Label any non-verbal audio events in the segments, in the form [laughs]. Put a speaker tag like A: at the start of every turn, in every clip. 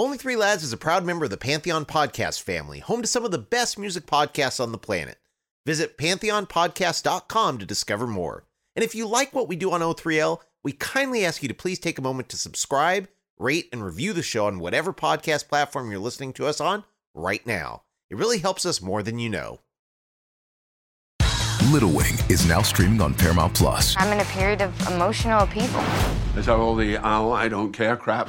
A: Only Three Lads is a proud member of the Pantheon podcast family, home to some of the best music podcasts on the planet. Visit pantheonpodcast.com to discover more. And if you like what we do on O3L, we kindly ask you to please take a moment to subscribe, rate, and review the show on whatever podcast platform you're listening to us on right now. It really helps us more than you know.
B: Little Wing is now streaming on Paramount Plus.
C: I'm in a period of emotional upheaval.
D: Is that all the oh, I don't care crap?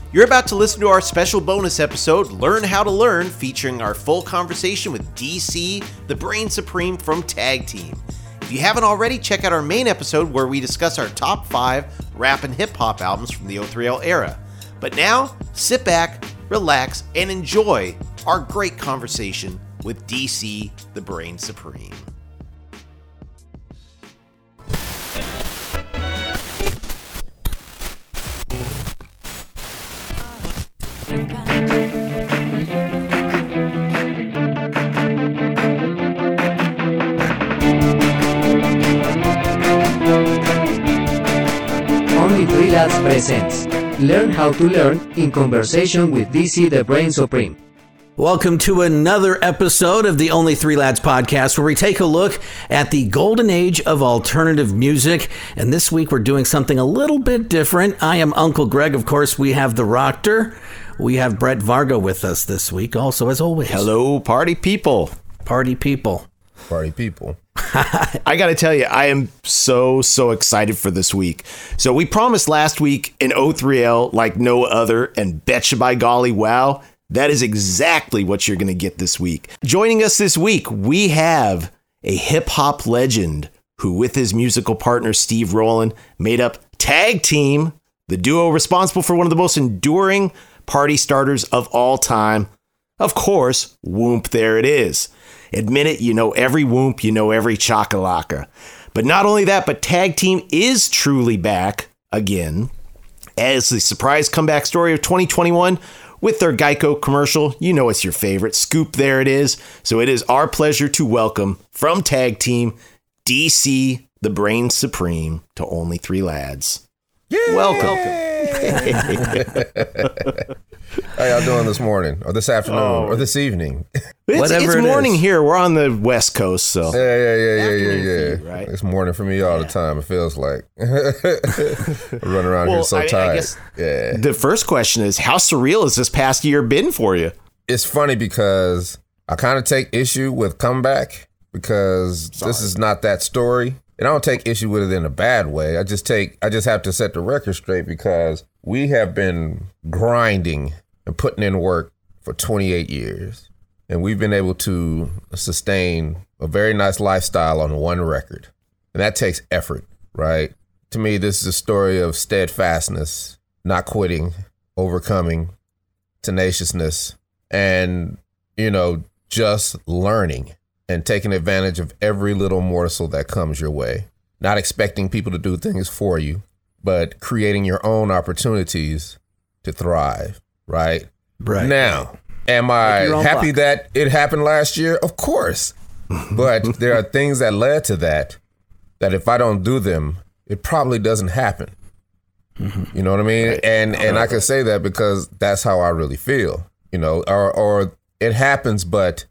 A: You're about to listen to our special bonus episode, Learn How to Learn, featuring our full conversation with DC, the Brain Supreme from Tag Team. If you haven't already, check out our main episode where we discuss our top five rap and hip hop albums from the O3L era. But now, sit back, relax, and enjoy our great conversation with DC, the Brain Supreme.
E: Only Three Lads presents Learn How to Learn in conversation with DC the Brain Supreme.
F: Welcome to another episode of the Only Three Lads podcast, where we take a look at the golden age of alternative music. And this week we're doing something a little bit different. I am Uncle Greg. Of course, we have the Rocker. We have Brett Varga with us this week, also, as always.
A: Hello, party people.
F: Party people.
G: party people. [laughs]
A: I got to tell you, I am so, so excited for this week. So, we promised last week an O3L like no other, and betcha by golly, wow, that is exactly what you're going to get this week. Joining us this week, we have a hip hop legend who, with his musical partner Steve Rollin, made up Tag Team, the duo responsible for one of the most enduring party starters of all time. Of course, Whoomp, there it is. Admit it, you know every Whoomp, you know every Chakalaka. But not only that, but Tag Team is truly back again as the surprise comeback story of 2021 with their Geico commercial. You know it's your favorite. Scoop, there it is. So it is our pleasure to welcome from Tag Team DC, the Brain Supreme, to Only Three Lads. Welcome. [laughs]
G: How y'all doing this morning, or this afternoon, oh. or this evening?
A: It's,
F: Whatever
A: it's
F: it
A: morning
F: is.
A: here. We're on the West Coast, so
G: Yeah, yeah, yeah, yeah,
A: Afternoon
G: yeah,
A: for
G: yeah.
A: you, right?
G: It's morning for me all the time. It feels like [laughs] I run around here so
A: I- I
G: tired.
A: guess-
G: yeah,
A: the first question is how surreal has this past year been for you?
G: it's funny because I kind of take issue with comeback because this is not that story. And I don't take issue with it in a bad way. I just take I just have to set the record straight because we have been grinding and putting in work for 28 years. And we've been able to sustain a very nice lifestyle on one record. And that takes effort, right? To me, this is a story of steadfastness, not quitting, overcoming, tenaciousness, and, you know, just learning and taking advantage of every little morsel that comes your way. Not expecting people to do things for you, but creating your own opportunities to thrive, right?
F: Right.
G: Now, am I happy that it happened last year? Of course. [laughs] but there are things that led to that that if I don't do them, it probably doesn't happen. You know what I mean?
A: Right.
G: And and I can say that because that's how I really feel. You know, or or it happens, but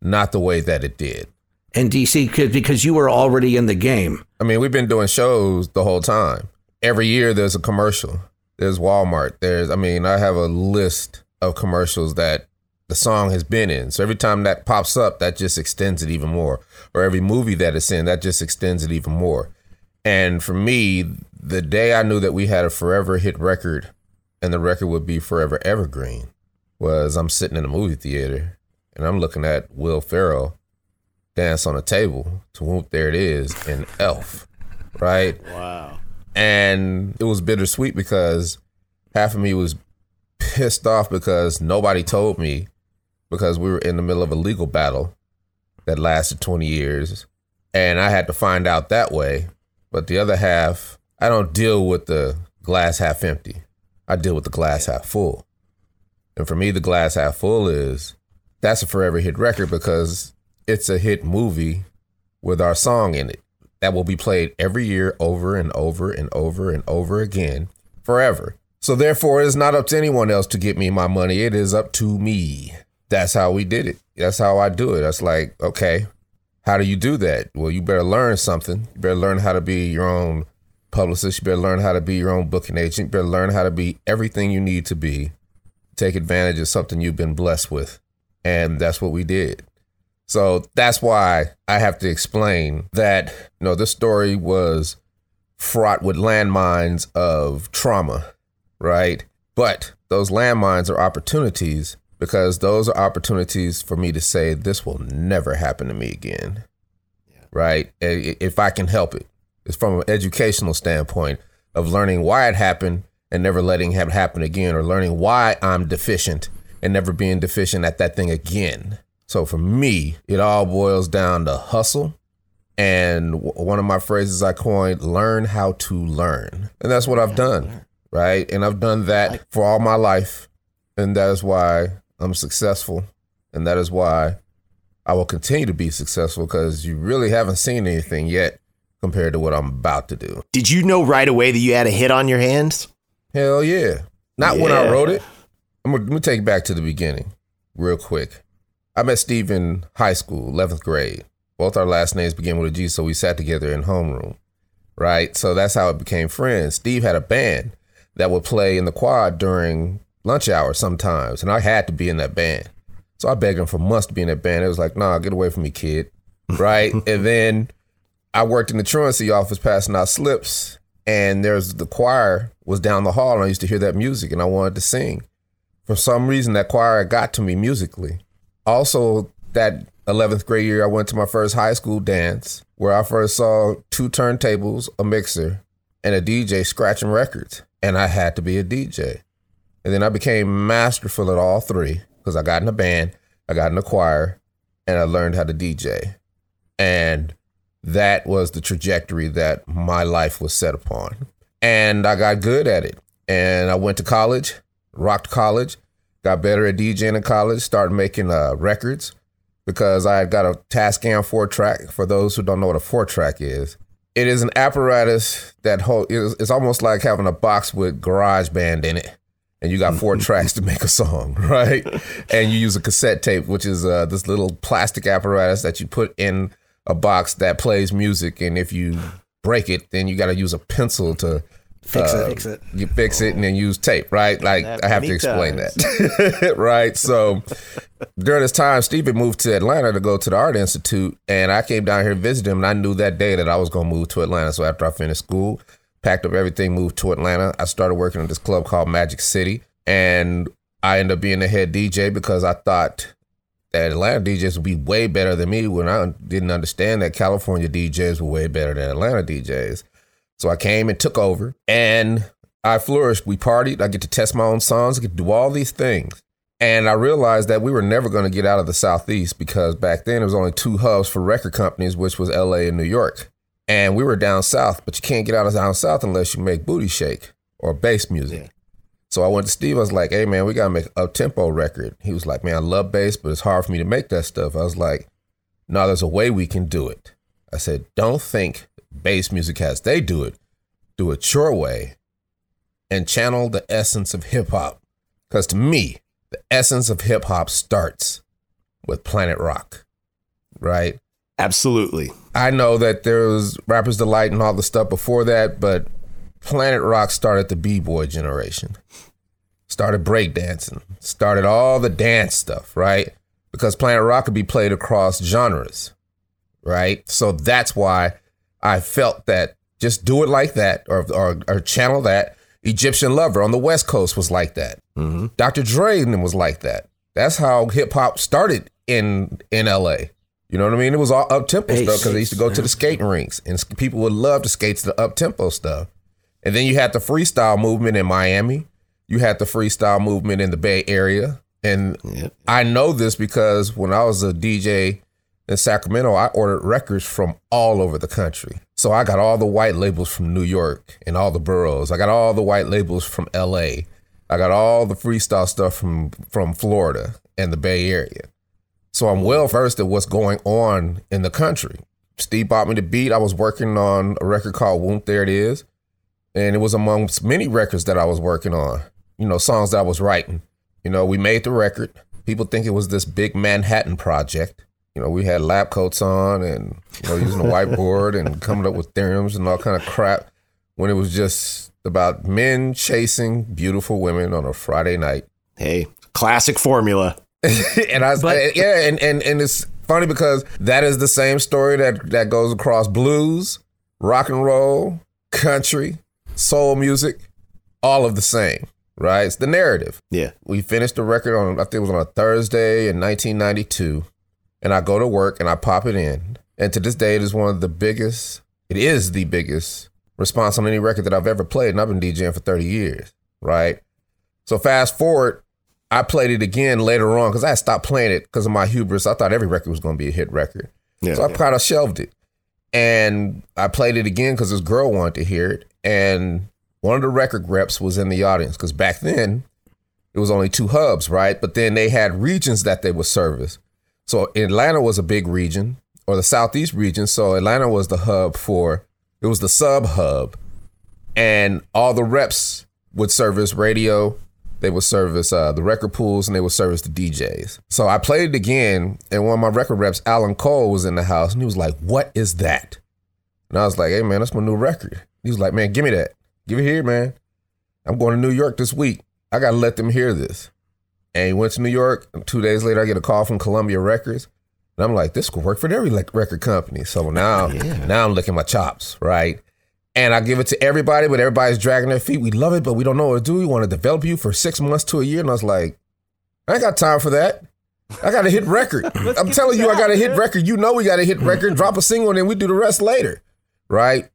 G: not the way that it did.
F: And DC, because you were already in the game.
G: I mean, we've been doing shows the whole time. Every year there's a commercial. There's Walmart. There's I mean, I have a list of commercials that the song has been in. So every time that pops up, that just extends it even more. Or every movie that it's in, that just extends it even more. And for me, the day I knew that we had a forever hit record and the record would be forever evergreen was I'm sitting in a movie theater and I'm looking at Will Ferrell dance on a table to Whoomp there it is in Elf, right?
A: Wow.
G: And it was bittersweet because half of me was pissed off because nobody told me because we were in the middle of a legal battle that lasted 20 years and I had to find out that way. But the other half, I don't deal with the glass half empty. I deal with the glass half full. And for me, the glass half full is that's a forever hit record because it's a hit movie with our song in it that will be played every year over and over and over and over again forever. So therefore, it's not up to anyone else to get me my money. It is up to me. That's how we did it. That's how I do it. That's like, okay, how do you do that? Well, you better learn something. You better learn how to be your own publicist. You better learn how to be your own booking agent. You better learn how to be everything you need to be. Take advantage of something you've been blessed with. And that's what we did. So that's why I have to explain that, you know, this story was fraught with landmines of trauma, right? But those landmines are opportunities because those are opportunities for me to say, this will never happen to me again, right? If I can help it. It's from an educational standpoint of learning why it happened and never letting it happen again, or learning why I'm deficient and never being deficient at that thing again. So for me, it all boils down to hustle. And w- one of my phrases I coined, learn how to learn. And that's what I've done, right? And I've done that for all my life. And that is why I'm successful. And that is why I will continue to be successful because you really haven't seen anything yet compared to what I'm about to do.
A: Did you know right away that you had a hit on your hands?
G: Hell yeah. Not when I wrote it. I'm gonna, let me take you back to the beginning real quick. I met Steve in high school, 11th grade. Both our last names begin with a G, so we sat together in homeroom, right? So that's how it became friends. Steve had a band that would play in the quad during lunch hour sometimes, and I had to be in that band. So I begged him for months to be in that band. It was like, nah, get away from me, kid. [laughs] Right? and then I worked in the truancy office passing out slips, and there's the choir was down the hall, and I used to hear that music, and I wanted to sing. For some reason, that choir got to me musically. Also, that 11th grade year, I went to my first high school dance where I first saw two turntables, a mixer, and a DJ scratching records, and I had to be a DJ. And then I became masterful at all three because I got in a band, I got in a choir, and I learned how to DJ. And that was the trajectory that my life was set upon. And I got good at it. And I went to college, rocked college, got better at DJing in college, started making uh, records because I had got a Tascam four track. For those who don't know what a four track is, it is an apparatus that hold. It's, it's almost like having a box with Garage Band in it, and you got four tracks to make a song, [laughs] right? And you use a cassette tape, which is uh, this little plastic apparatus that you put in a box that plays music, and if you break it, then you got to use a pencil to
A: Fix
G: uh,
A: it. Fix it.
G: you fix it and then use tape, right? Like I have to explain
A: times.
G: that, [laughs] right? So during this time, Steve had moved to Atlanta to go to the Art Institute, and I came down here to visit him, and I knew that day that I was going to move to Atlanta. So after I finished school, packed up everything, moved to Atlanta. I started working at this club called Magic City, and I ended up being the head DJ because I thought that Atlanta DJs would be way better than me when I didn't understand that California DJs were way better than Atlanta DJs. So I came and took over and I flourished. We partied. I get to test my own songs. I get to do all these things. And I realized that we were never going to get out of the Southeast because back then there was only two hubs for record companies, which was LA and New York. And we were down south, but you can't get out of down south unless you make booty shake or bass music. So I went to Steve. I was like, "Hey man, we gotta make a tempo record." He was like, "Man, I love bass, but it's hard for me to make that stuff." I was like, no, there's a way we can do it. I said, don't think bass music as they do it. Do it your way and channel the essence of hip hop. Because to me, the essence of hip hop starts with Planet Rock, right?
A: Absolutely.
G: I know that there was Rappers Delight and all the stuff before that, but Planet Rock started the B-boy generation. Started breakdancing, started all the dance stuff, right? Because Planet Rock could be played across genres, right? So that's why I felt that just do it like that or, or, or channel that. Egyptian Lover on the West Coast was like that.
A: Mm-hmm.
G: Dr. Dre was like that. That's how hip hop started in in LA. You know what I mean? It was all up tempo stuff because they used to go to the skating rinks and people would love to skate to the up tempo stuff. And then you had the freestyle movement in Miami. You had the freestyle movement in the Bay Area. And
A: Yep.
G: I know this because when I was a DJ in Sacramento, I ordered records from all over the country. So I got all the white labels from New York and all the boroughs. I got all the white labels from LA. I got all the freestyle stuff from from Florida and the Bay Area. So I'm well versed at what's going on in the country. Steve bought me the beat. I was working on a record called Whoomp There It Is. And it was amongst many records that I was working on, you know, songs that I was writing. You know, we made the record. People think it was this big Manhattan project. You know, we had lab coats on and, you know, using a whiteboard and coming up with theorems and all kind of crap when it was just about men chasing beautiful women on a Friday night.
A: Hey, classic formula. [laughs]
G: and I yeah, and, and and it's funny because that is the same story that that goes across blues, rock and roll, country, soul music, all of the same, right? It's the narrative.
A: Yeah.
G: We finished the record on I think it was on a Thursday in 1992, and I go to work and I pop it in, and to this day it is one of the biggest. It is the biggest response on any record that I've ever played, and I've been DJing for 30 years, right? So fast forward, I played it again later on because I had stopped playing it because of my hubris. I thought every record was going to be a hit record.
A: Yeah,
G: so I
A: yeah.
G: kind of shelved it. And I played it again because this girl wanted to hear it. And one of the record reps was in the audience because back then it was only two hubs, right? But then they had regions that they would service. So Atlanta was a big region or the Southeast region. So Atlanta was the hub for, it was the sub hub. And all the reps would service radio, they would service uh, the record pools, and they would service the DJs. So I played it again, and one of my record reps, Alan Cole, was in the house, and he was like, "What is that?" And I was like, "Hey man, that's my new record." He was like, "Man, give me that. Give it here, man. I'm going to New York this week. I gotta let them hear this." And he went to New York. And two days later, I get a call from Columbia Records, and I'm like, "This could work for every record company." So now, [laughs] now I'm licking my chops, right? And I give it to everybody, but everybody's dragging their feet. We love it, but we don't know what to do. We want to develop you for six months to a year. And I was like, I ain't got time for that. I got a hit record. [laughs] I'm telling you, I got a hit record. You know, we got a hit record. [laughs] Drop a single, and then we do the rest later. Right.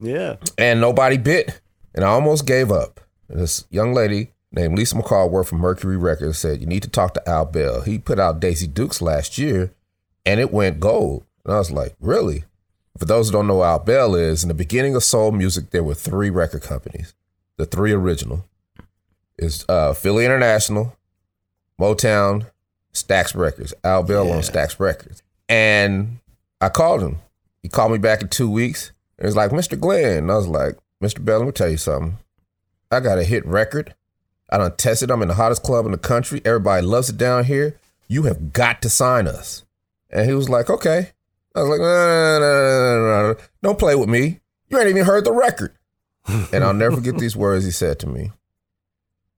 A: Yeah.
G: And nobody bit. And I almost gave up. This young lady named Lisa McCall worked for Mercury Records said, You need to talk to Al Bell. He put out Dazzey Duks last year, and it went gold. And I was like, Really? For those who don't know Al Bell is, in the beginning of soul music, there were three record companies. The three original is uh, Philly International, Motown, Stax Records. Al Bell on Stax Records. And I called him. He called me back in two weeks. And he's like, Mr. Glenn. And I was like, Mr. Bell, let me tell you something. I got a hit record. I done tested. I'm in the hottest club in the country. Everybody loves it down here. You have got to sign us. And he was like, okay. I was like, no, no, no, no, no. Don't play with me. You ain't even heard the record. [laughs] and I'll never forget these words he said to me.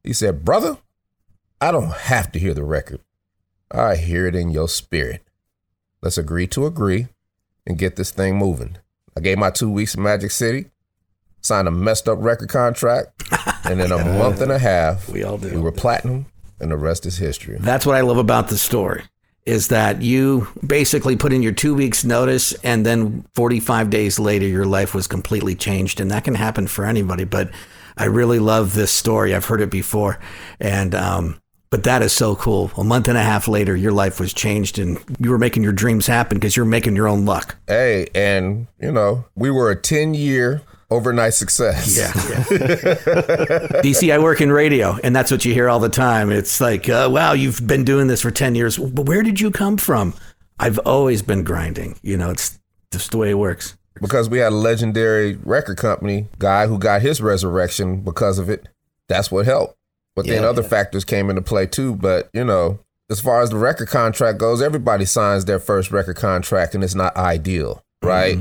G: He said, brother, I don't have to hear the record. I hear it in your spirit. Let's agree to agree and get this thing moving. I gave my two weeks in Magic City, signed a messed up record contract, and in a [laughs] month and a half,
F: We all do.
G: we were platinum, and the rest is history.
F: That's what I love about the story is that you basically put in your two weeks notice and then 45 days later your life was completely changed and that can happen for anybody but i really love this story i've heard it before and um, but that is so cool a month and a half later your life was changed and you were making your dreams happen because you're making your own luck
G: Hey, and you know, we were a 10 year overnight success.
F: Yeah. [laughs] DC, I work in radio, and that's what you hear all the time. It's like, uh, wow, you've been doing this for 10 years. But where did you come from? I've always been grinding. You know, it's just the way it works.
G: Because we had a legendary record company guy who got his resurrection because of it. That's what helped. But then
A: Yeah.
G: other factors came into play too. But you know, as far as the record contract goes, everybody signs their first record contract and it's not ideal, right?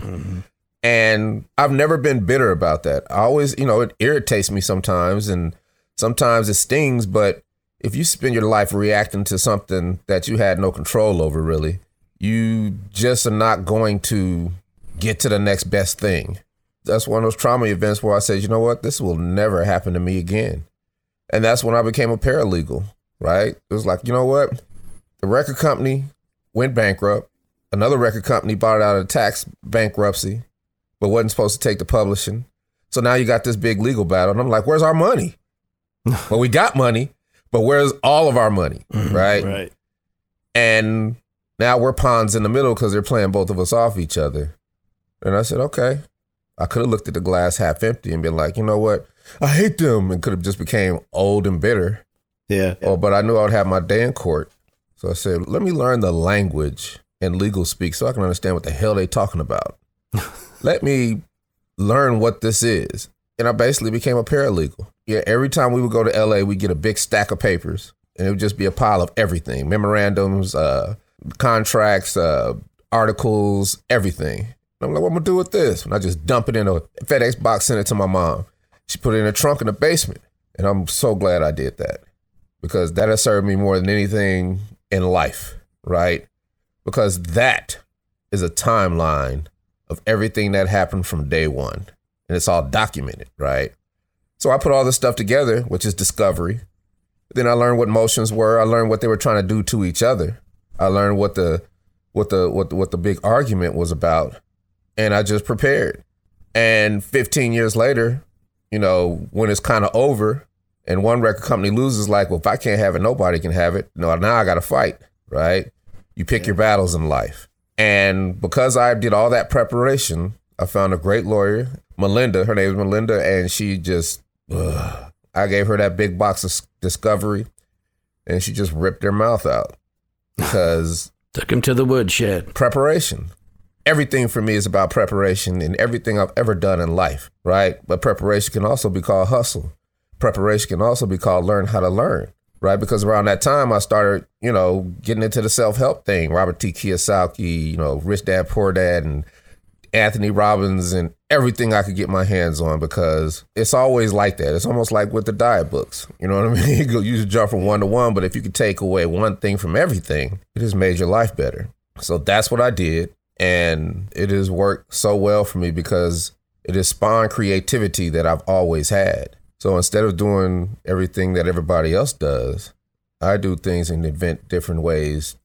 G: And I've never been bitter about that. I always, you know, it irritates me sometimes and sometimes it stings, but if you spend your life reacting to something that you had no control over, really, you just are not going to get to the next best thing. That's one of those trauma events where I said, you know what, this will never happen to me again. And that's when I became a paralegal, right? It was like, you know what? The record company went bankrupt. Another record company bought it out of tax bankruptcy, but wasn't supposed to take the publishing. So now you got this big legal battle. And I'm like, where's our money? [laughs] well, we got money, but where's all of our money? Mm-hmm. Right.
A: Right.
G: And now we're pawns in the middle because they're playing both of us off each other. And I said, okay. I could have looked at the glass half empty and been like, you know what? I hate them and could have just became old and bitter.
A: Yeah.
G: Oh, but I knew I would have my day in court. So I said, let me learn the language and legal speak so I can understand what the hell they talking about. [laughs] let me learn what this is. And I basically became a paralegal. Yeah, every time we would go to LA, we get a big stack of papers and it would just be a pile of everything memorandums, uh, contracts, uh, articles, everything. And I'm like, what am I gonna do with this? And I just dump it in a FedEx box, send it to my mom. She put it in a trunk in the basement. And I'm so glad I did that because that has served me more than anything in life, right? Because that is a timeline of everything that happened from day one. And it's all documented, right? So I put all this stuff together, which is discovery. Then I learned what motions were. I learned what they were trying to do to each other. I learned what the what the what the, what the big argument was about, and I just prepared. And 15 years later, you know, when it's kind of over, and one record company loses, like, well, if I can't have it, nobody can have it. No, now I got to fight, right? You pick your battles in life. And because I did all that preparation, I found a great lawyer, Melinda. Her name is Melinda, and she just, ugh, I gave her that big box of discovery, and she just ripped their mouth out because [sighs]
F: Took him to the woodshed.
G: preparation. Everything for me is about preparation and everything I've ever done in life, right? But preparation can also be called hustle. Preparation can also be called learn how to learn, right? Because around that time, I started, you know, getting into the self help thing. Robert T. Kiyosaki, you know, Rich Dad Poor Dad, and Anthony Robbins, and everything I could get my hands on because it's always like that. It's almost like with the diet books. You know what I [laughs] mean? You just jump from one to one, but if you could take away one thing from everything, it has made your life better. So that's what I did. And it has worked so well for me because it has spawned creativity that I've always had. So instead of doing everything that everybody else does, I do things and invent different ways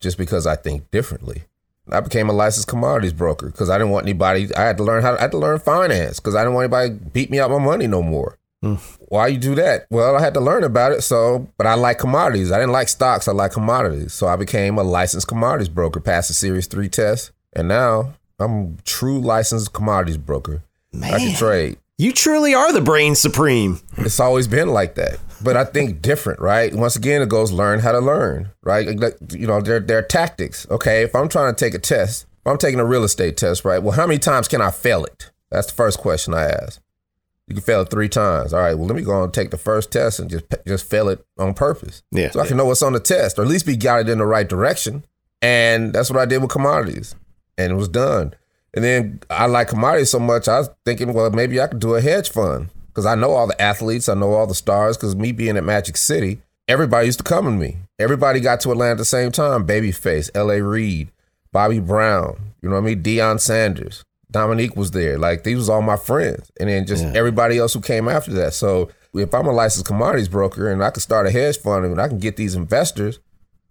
G: just because I think differently. I became a licensed commodities broker because I didn't want anybody. I had to learn how. I had to learn finance because I didn't want anybody to beat me out my money no more. Hmm. Why you do that? Well, I had to learn about it. So, but I like commodities. I didn't like stocks. I like commodities. So I became a licensed commodities broker, passed the Series Three test, and now I'm a true licensed commodities broker. Man. I can trade.
A: You truly are the brain supreme.
G: It's always been like that. But I think different, right? Once again, it goes learn how to learn, right? Like, You know, there there are tactics. Okay, if I'm trying to take a test, if I'm taking a real estate test, right? Well, how many times can I fail it? That's the first question I ask. You can fail it three times. All right. Well, let me go and take the first test and just just fail it on purpose.
A: Yeah.
G: So I can know what's on the test, or at least be guided in the right direction. And that's what I did with commodities, and it was done. And then I like commodities so much, I was thinking, well, maybe I could do a hedge fund because I know all the athletes, I know all the stars. Because me being at Magic City, everybody used to come to me. Everybody got to Atlanta at the same time. Babyface, L.A. Reid, Bobby Brown, you know what I mean? Deion Sanders, Dominique was there. Like these was all my friends, and then just everybody else who came after that. So if I'm a licensed commodities broker and I can start a hedge fund and I can get these investors,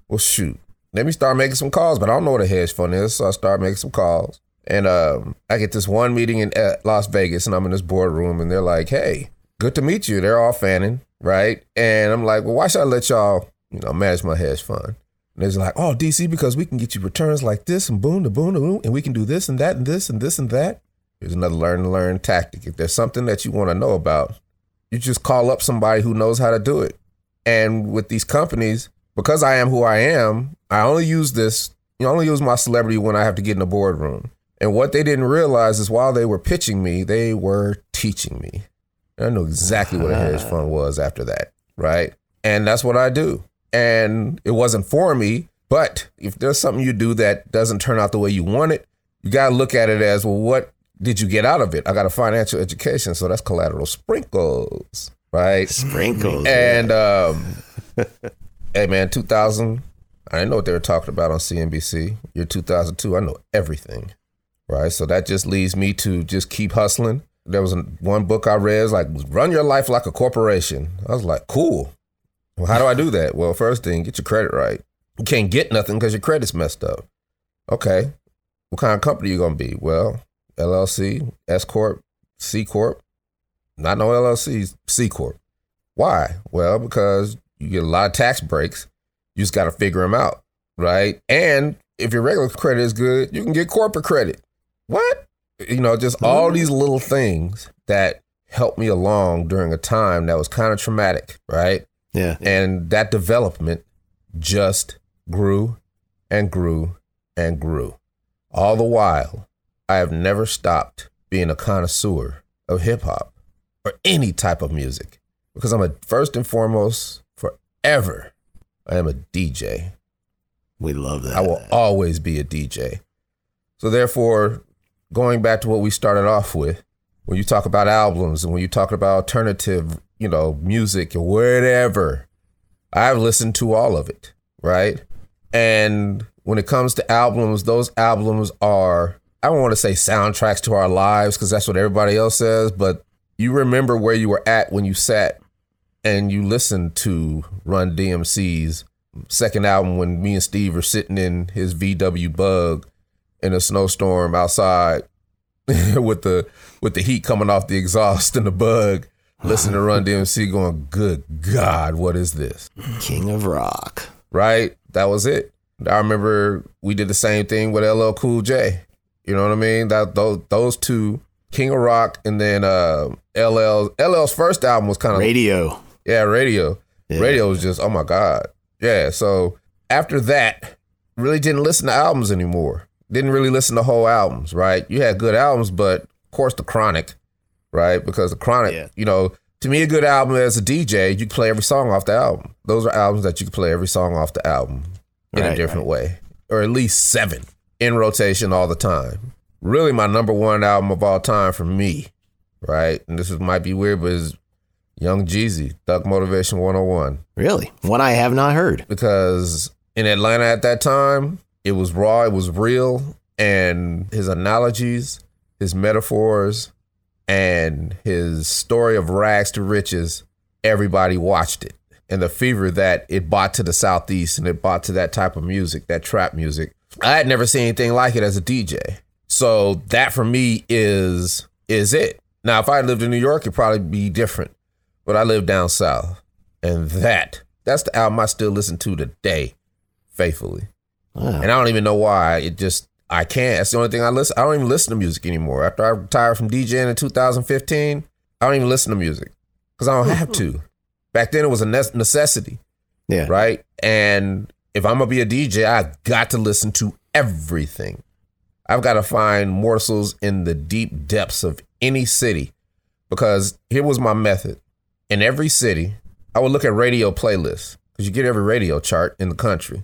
G: well, shoot, let me start making some calls. But I don't know what a hedge fund is, so I start making some calls. And um, I get this one meeting in uh, Las Vegas, and I'm in this boardroom, and they're like, "Hey, good to meet you." They're all fanning, right? And I'm like, "Well, why should I let y'all, you know, manage my hedge fund?" And they're like, "Oh, DC, because we can get you returns like this, and boom, to boom, to boom, and we can do this and that and this and this and that." Here's another learn to learn tactic. If there's something that you want to know about, you just call up somebody who knows how to do it. And with these companies, because I am who I am, I only use this You only use my celebrity when I have to get in the boardroom. And what they didn't realize is while they were pitching me, they were teaching me. And I knew exactly what a hedge fund was after that, right? And that's what I do. And it wasn't for me, but if there's something you do that doesn't turn out the way you want it, you got to look at it as well, what did you get out of it? I got a financial education, so that's collateral sprinkles, right?
A: Sprinkles.
G: And um, [laughs] hey, man, 2000, I didn't know what they were talking about on CNBC. Year 2002, I know everything, right? So that just leads me to just keep hustling. There was one book I read, like run your life like a corporation. I was like, cool. Well, how do I do that? Well, first thing, get your credit right. You can't get nothing because your credit's messed up. Okay, what kind of company you gonna be? Well, LLC, S corp, C corp. Not no LLC, C corp. Why? Well, because you get a lot of tax breaks. You just got to figure them out, right? And if your regular credit is good, you can get corporate credit. What? You know, just all mm-hmm. these little things that helped me along during a time that was kind of traumatic, right?
A: Yeah.
G: And that development just grew and grew and grew. All the while, I have never stopped being a connoisseur of hip hop or any type of music because I'm a first and foremost forever. I am a DJ.
A: We love that.
G: I will always be a DJ. So therefore, going back to what we started off with, when you talk about albums and when you talk about alternative, you know, music or whatever, I've listened to all of it, right? And when it comes to albums, those albums are I don't want to say soundtracks to our lives because that's what everybody else says, but you remember where you were at when you sat and you listened to Run DMC's second album when me and Steve were sitting in his VW bug in a snowstorm outside [laughs] with the with the heat coming off the exhaust and the bug, listening to Run DMC going, Good God, what is this?
A: King of Rock.
G: Right? That was it. I remember we did the same thing with LL Cool J. You know what I mean? That those those two, King of Rock, and then uh, LL LL's first album was kind of
A: Radio.
G: Yeah, radio.
A: Yeah.
G: Radio was just oh my god. Yeah. So after that, really didn't listen to albums anymore. Didn't really listen to whole albums. Right? You had good albums, but of course the Chronic, right? Because the Chronic,
A: Yeah.
G: you know. To me, a good album as a DJ, you can play every song off the album. Those are albums that you can play every song off the album in a
A: Right,
G: different way, or at least seven in rotation all the time. Really, my number one album of all time for me, right? And this is, might be weird, but is Young Jeezy, Thug Motivation 101.
A: Really? One I have not heard.
G: Because in Atlanta at that time, it was raw, it was real, and his analogies, his metaphors, and his story of rags to riches, everybody watched it. And the fever that it brought to the Southeast and it brought to that type of music, that trap music. I had never seen anything like it as a DJ. So that for me is is it. Now if I lived in New York, it'd probably be different. But I live down south. And that, that's the album I still listen to today, faithfully.
A: Wow.
G: And I don't even know why. It just I can't. That's the only thing I listen. I don't even listen to music anymore. After I retired from DJing in 2015, I don't even listen to music because I don't have to. Hmm. Back then, it was a necessity,
A: Yeah.
G: right? And if I'm gonna be a DJ, I got to listen to everything. I've got to find morsels in the deep depths of any city because here was my method. In every city, I would look at radio playlists because you get every radio chart in the country.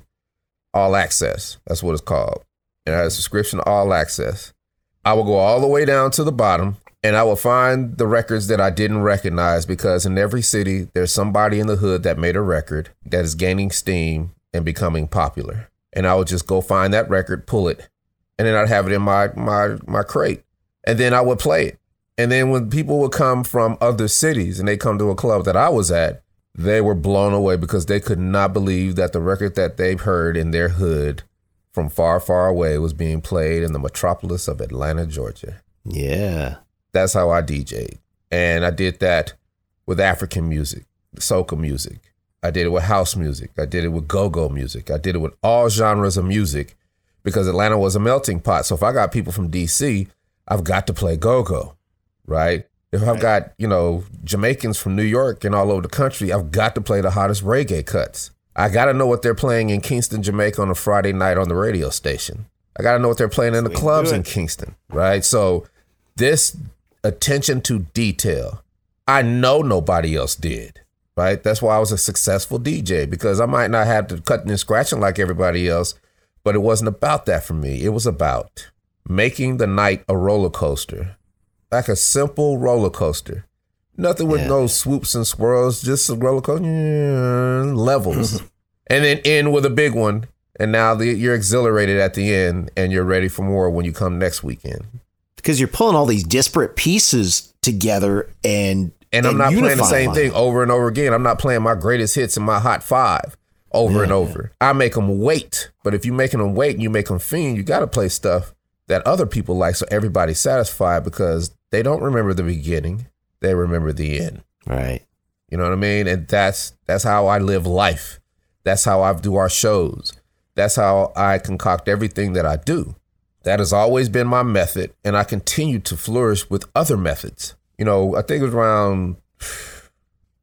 G: All access, that's what it's called. And I had a subscription to all access. I will go all the way down to the bottom and I will find the records that I didn't recognize because in every city, there's somebody in the hood that made a record that is gaining steam and becoming popular. And I would just go find that record, pull it, and then I'd have it in my my my crate. And then I would play it. And then when people would come from other cities and they come to a club that I was at, they were blown away because they could not believe that the record that they've heard in their hood from far, far away was being played in the metropolis of Atlanta, Georgia.
A: Yeah.
G: That's how I DJ'd. And I did that with African music, soca music. I did it with house music. I did it with go-go music. I did it with all genres of music because Atlanta was a melting pot. So if I got people from DC, I've got to play go-go, right? If I've got, you know, Jamaicans from New York and all over the country, I've got to play the hottest reggae cuts. I got to know what they're playing in Kingston, Jamaica on a Friday night on the radio station. I got to know what they're playing in the clubs in Kingston, right? So this attention to detail, I know nobody else did, right? That's why I was a successful DJ because I might not have to cutting and scratching like everybody else, but it wasn't about that for me. It was about making the night a roller coaster, like a simple roller coaster. Nothing with no swoops and swirls, just a roller coaster levels, mm-hmm. and then end with a big one. And now the, you're exhilarated at the end, and you're ready for more when you come next weekend.
A: Because you're pulling all these disparate pieces together and
G: And I'm not playing the same thing over and over again. I'm not playing my greatest hits and my hot five over and over. I make them wait. But if you're making them wait and you make them fiend, you got to play stuff that other people like so everybody's satisfied because they don't remember the beginning. They remember the end.
A: Right.
G: You know what I mean? And that's that's how I live life. That's how I do our shows. That's how I concoct everything that I do. That has always been my method, and I continue to flourish with other methods. You know, I think it was around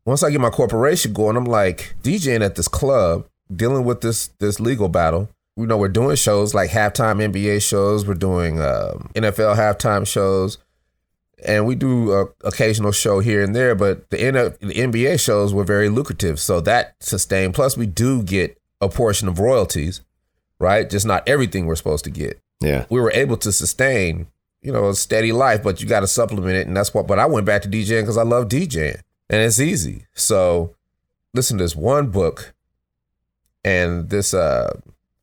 G: once I get my corporation going, I'm like DJing at this club, dealing with this this legal battle. You know, we're doing shows like halftime NBA shows. We're doing um, NFL halftime shows and we do a occasional show here and there, but the, the NBA shows were very lucrative, so that sustained. Plus, we do get a portion of royalties, right? Just not everything we're supposed to get.
A: Yeah.
G: We were able to sustain, you know, a steady life, but you got to supplement it, and that's what. But I went back to DJing because I love DJing, and it's easy. So, listen to this one book, and this uh,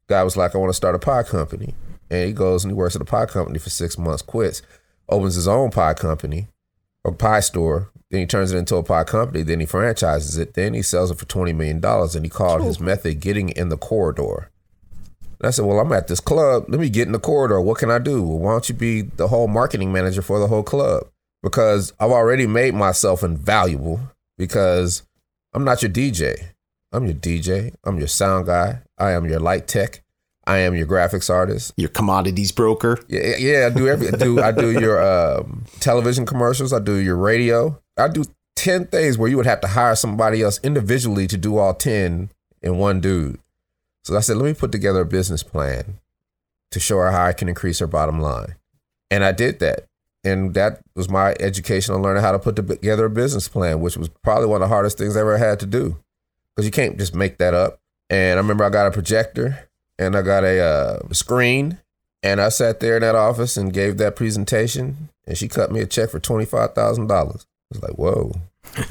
G: guy was like, "I want to start a pie company," and he goes and he works at a pie company for six months, quits opens his own pie company or pie store. Then he turns it into a pie company. Then he franchises it. Then he sells it for $20 million. And he called his method getting in the corridor. And I said, Well, I'm at this club. Let me get in the corridor. What can I do? Well, why don't you be the whole marketing manager for the whole club? Because I've already made myself invaluable because I'm not your DJ. I'm your DJ. I'm your sound guy. I am your light tech. I am your graphics artist.
A: Your commodities broker.
G: Yeah, yeah, I do every I do I do your um, television commercials, I do your radio. I do 10 things where you would have to hire somebody else individually to do all 10 in one dude. So I said, let me put together a business plan to show her how I can increase her bottom line. And I did that. And that was my education on learning how to put together a business plan, which was probably one of the hardest things I ever had to do. Because you can't just make that up. And I remember I got a projector and I got a uh, screen, and I sat there in that office and gave that presentation, and she cut me a check for twenty five thousand dollars. I was like, whoa,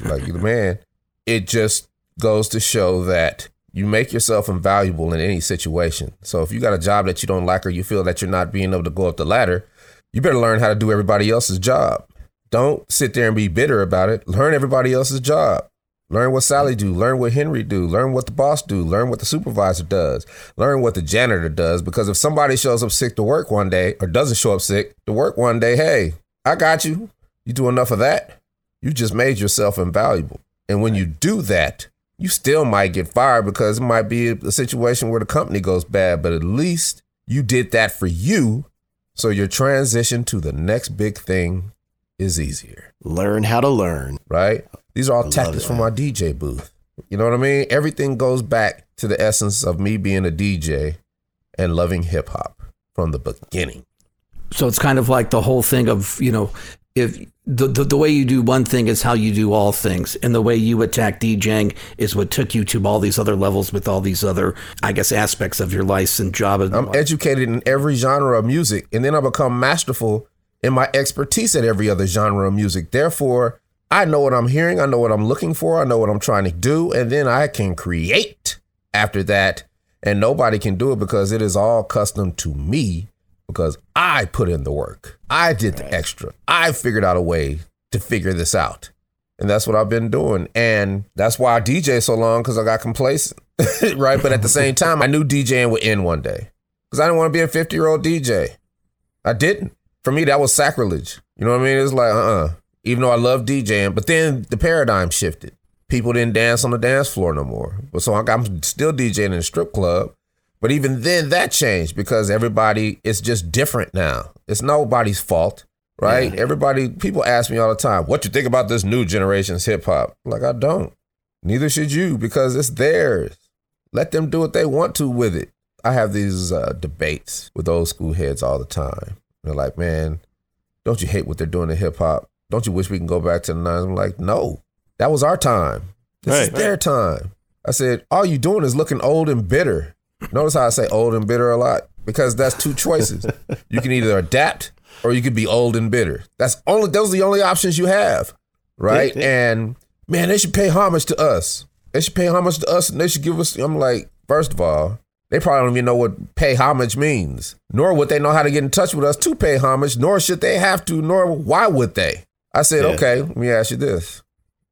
G: like the man. It just goes to show that you make yourself invaluable in any situation. So if you got a job that you don't like or you feel that you're not being able to go up the ladder, you better learn how to do everybody else's job. Don't sit there and be bitter about it. Learn everybody else's job. Learn what Sally do. Learn what Henry do. Learn what the boss do. Learn what the supervisor does. Learn what the janitor does. Because if somebody shows up sick to work one day or doesn't show up sick to work one day, hey, I got you. You do enough of that, you just made yourself invaluable. And when you do that, you still might get fired because it might be a situation where the company goes bad, but at least you did that for you. So your transition to the next big thing is easier.
A: Learn how to learn.
G: Right? These are all
A: love
G: tactics
A: it,
G: from our DJ booth. You know what I mean? Everything goes back to the essence of me being a DJ and loving hip hop from the beginning.
F: So it's kind of like the whole thing of, you know, if the, the, the way you do one thing is how you do all things. And the way you attack DJing is what took you to all these other levels with all these other, I guess, aspects of your life and job.
G: I'm
F: life.
G: educated in every genre of music, and then I become masterful in my expertise at every other genre of music. Therefore, I know what I'm hearing, I know what I'm looking for, I know what I'm trying to do, and then I can create after that. And nobody can do it because it is all custom to me because I put in the work. I did the extra. I figured out a way to figure this out. And that's what I've been doing. And that's why I DJ so long because I got complacent. [laughs] right. But at the same time, I knew DJing would end one day because I didn't want to be a 50 year old DJ. I didn't. For me, that was sacrilege. You know what I mean? It's like, uh uh Even though I love DJing, but then the paradigm shifted. People didn't dance on the dance floor no more. But so I'm still DJing in a strip club. But even then, that changed because everybody is just different now. It's nobody's fault, right? Everybody, people ask me all the time, what you think about this new generation's hip hop? Like, I don't. Neither should you because it's theirs. Let them do what they want to with it. I have these uh, debates with old school heads all the time. They're like, man, don't you hate what they're doing to hip hop? Don't you wish we can go back to the 90s? I'm like, no, that was our time. This is
A: Right.
G: their time. I said, all you doing is looking old and bitter. Notice how I say old and bitter a lot? Because that's two choices. [laughs] you can either adapt or you could be old and bitter. That's only those are the only options you have. Right? And man, they should pay homage to us. They should pay homage to us and they should give us I'm like, first of all, they probably don't even know what pay homage means. Nor would they know how to get in touch with us to pay homage, nor should they have to, nor why would they? I said,
A: Yeah.
G: okay, let me ask you this.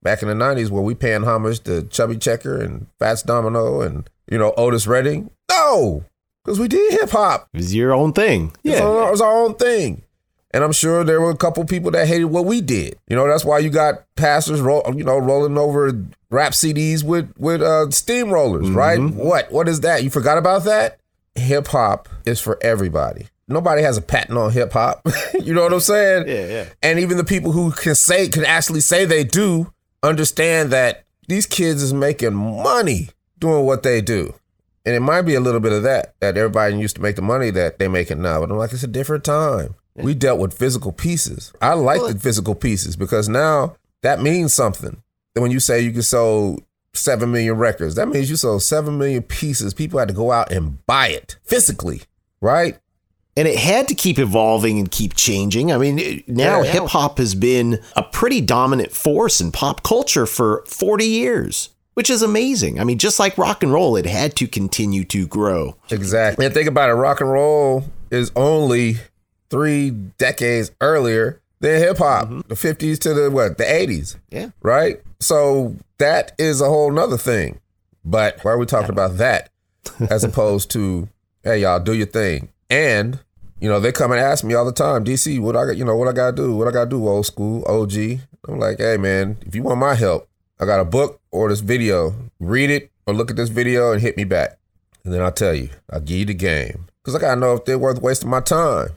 G: Back in the 90s, were we paying homage to Chubby Checker and Fats Domino and, you know, Otis Redding? No, because we did hip hop.
A: It was your own thing. Yeah.
G: our- It was our own thing. And I'm sure there were a couple people that hated what we did. You know, that's why you got pastors, roll, you know, rolling over rap CDs with with uh, steamrollers, right? What? What is that? You forgot about that? Hip hop is for everybody. Nobody has a patent on hip hop. [laughs] you know what I'm saying?
A: Yeah, yeah.
G: And even the people who can say can actually say they do understand that these kids is making money doing what they do. And it might be a little bit of that, that everybody used to make the money that they making now. But I'm like, it's a different time. We dealt with physical pieces. I like the physical pieces because now that means something. When you say you can sell seven million records, that means you sold seven million pieces. People had to go out and buy it physically, right?
A: And it had to keep evolving and keep changing. I mean, now
G: Yeah,
A: hip hop has been a pretty dominant force in pop culture for 40 years, which is amazing. I mean, just like rock and roll, it had to continue to grow.
G: Exactly. And think about it, rock and roll is only three decades earlier than hip hop. Mm-hmm. The fifties to the what? The eighties.
A: Yeah.
G: Right? So that is a whole nother thing. But why are we talking about that as opposed to, hey y'all, do your thing? And, you know, they come and ask me all the time, DC, what I got, you know, what I gotta do, what I gotta do, old school, OG. I'm like, hey man, if you want my help, I got a book or this video. Read it or look at this video and hit me back. And then I'll tell you, I'll give you the game. Because I got to know if they're worth wasting my time.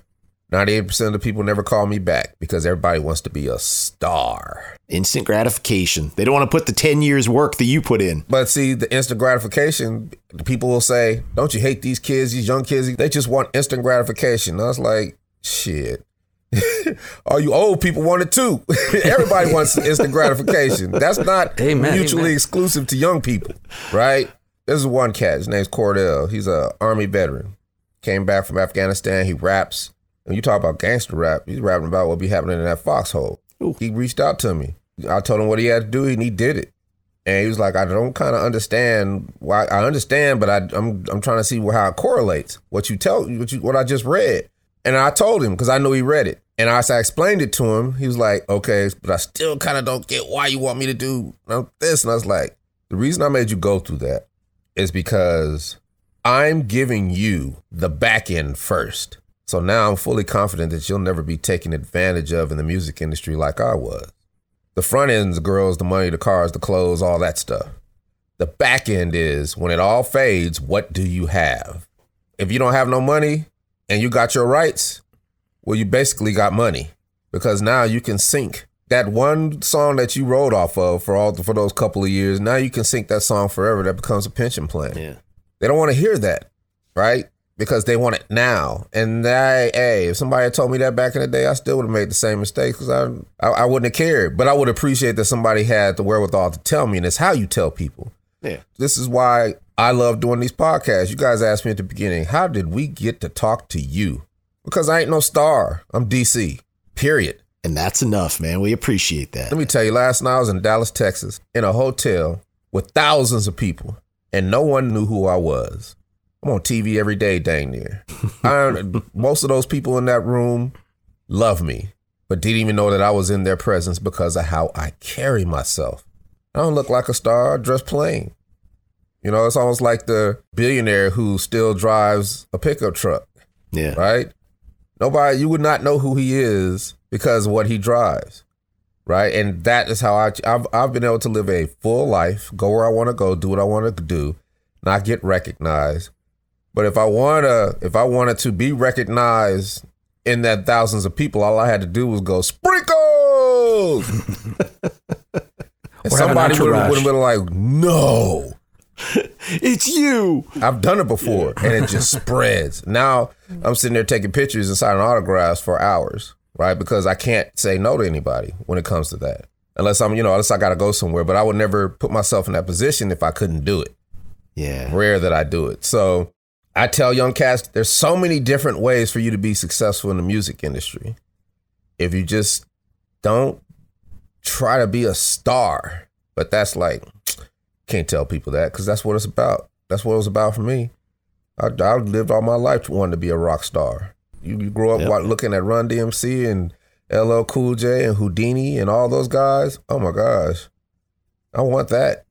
G: 98% of the people never call me back because everybody wants to be a star.
A: Instant gratification. They don't want to put the 10 years work that you put in.
G: But see, the instant gratification, the people will say, Don't you hate these kids, these young kids? They just want instant gratification. I was like, Shit. [laughs] All you old people want it too. [laughs] Everybody wants instant gratification. That's not [laughs]
F: Amen.
G: mutually
F: Amen.
G: exclusive to young people, right? This is one cat. His name's Cordell. He's a army veteran. Came back from Afghanistan. He raps. When you talk about gangster rap, he's rapping about what be happening in that foxhole. He reached out to me. I told him what he had to do, and he did it. And he was like, I don't kind of understand why. I understand, but I, I'm I'm trying to see how it correlates. What you tell, what you what I just read. And I told him because I knew he read it. And as I explained it to him, he was like, okay, but I still kind of don't get why you want me to do this. And I was like, the reason I made you go through that is because I'm giving you the back end first. So now I'm fully confident that you'll never be taken advantage of in the music industry like I was. The front end's the girls, the money, the cars, the clothes, all that stuff. The back end is when it all fades, what do you have? If you don't have no money and you got your rights, well, you basically got money because now you can sync that one song that you wrote off of for all for those couple of years. Now you can sync that song forever. That becomes a pension plan.
A: Yeah.
G: They don't want to hear that, right? Because they want it now. And I, hey, if somebody had told me that back in the day, I still would have made the same mistakes because I, I, I wouldn't have cared. But I would appreciate that somebody had the wherewithal to tell me, and it's how you tell people.
A: Yeah.
G: This is why I love doing these podcasts. You guys asked me at the beginning, how did we get to talk to you? Because I ain't no star. I'm DC. Period.
A: And that's enough, man. We appreciate that.
G: Let me tell you, last night I was in Dallas, Texas, in a hotel with thousands of people, and no one knew who I was. I'm on TV every day, dang near. I, [laughs] most of those people in that room love me, but didn't even know that I was in their presence because of how I carry myself. I don't look like a star, I dress plain. You know, it's almost like the billionaire who still drives a pickup truck
A: Yeah.
G: right? Nobody, you would not know who he is because of what he drives, right? And that is how I, I've, I've been able to live a full life, go where I want to go, do what I want to do, not get recognized. But if I wanna, if I wanted to be recognized in that thousands of people, all I had to do was go sprinkles. [laughs] and somebody would have been like, no. [laughs]
A: it's you.
G: I've done it before, and it just spreads. Now I'm sitting there taking pictures and signing autographs for hours, right? Because I can't say no to anybody when it comes to that, unless I'm, you know, unless I got to go somewhere. But I would never put myself in that position if I couldn't do it.
A: Yeah.
G: Rare that I do it. So I tell young cats, there's so many different ways for you to be successful in the music industry. If you just don't try to be a star, but that's like can't tell people that because that's what it's about. That's what it was about for me. I, I lived all my life wanting to be a rock star. You, you grow up
A: Yep.
G: looking at Run DMC and LL Cool J and Whodini and all those guys. Oh my gosh, I want that.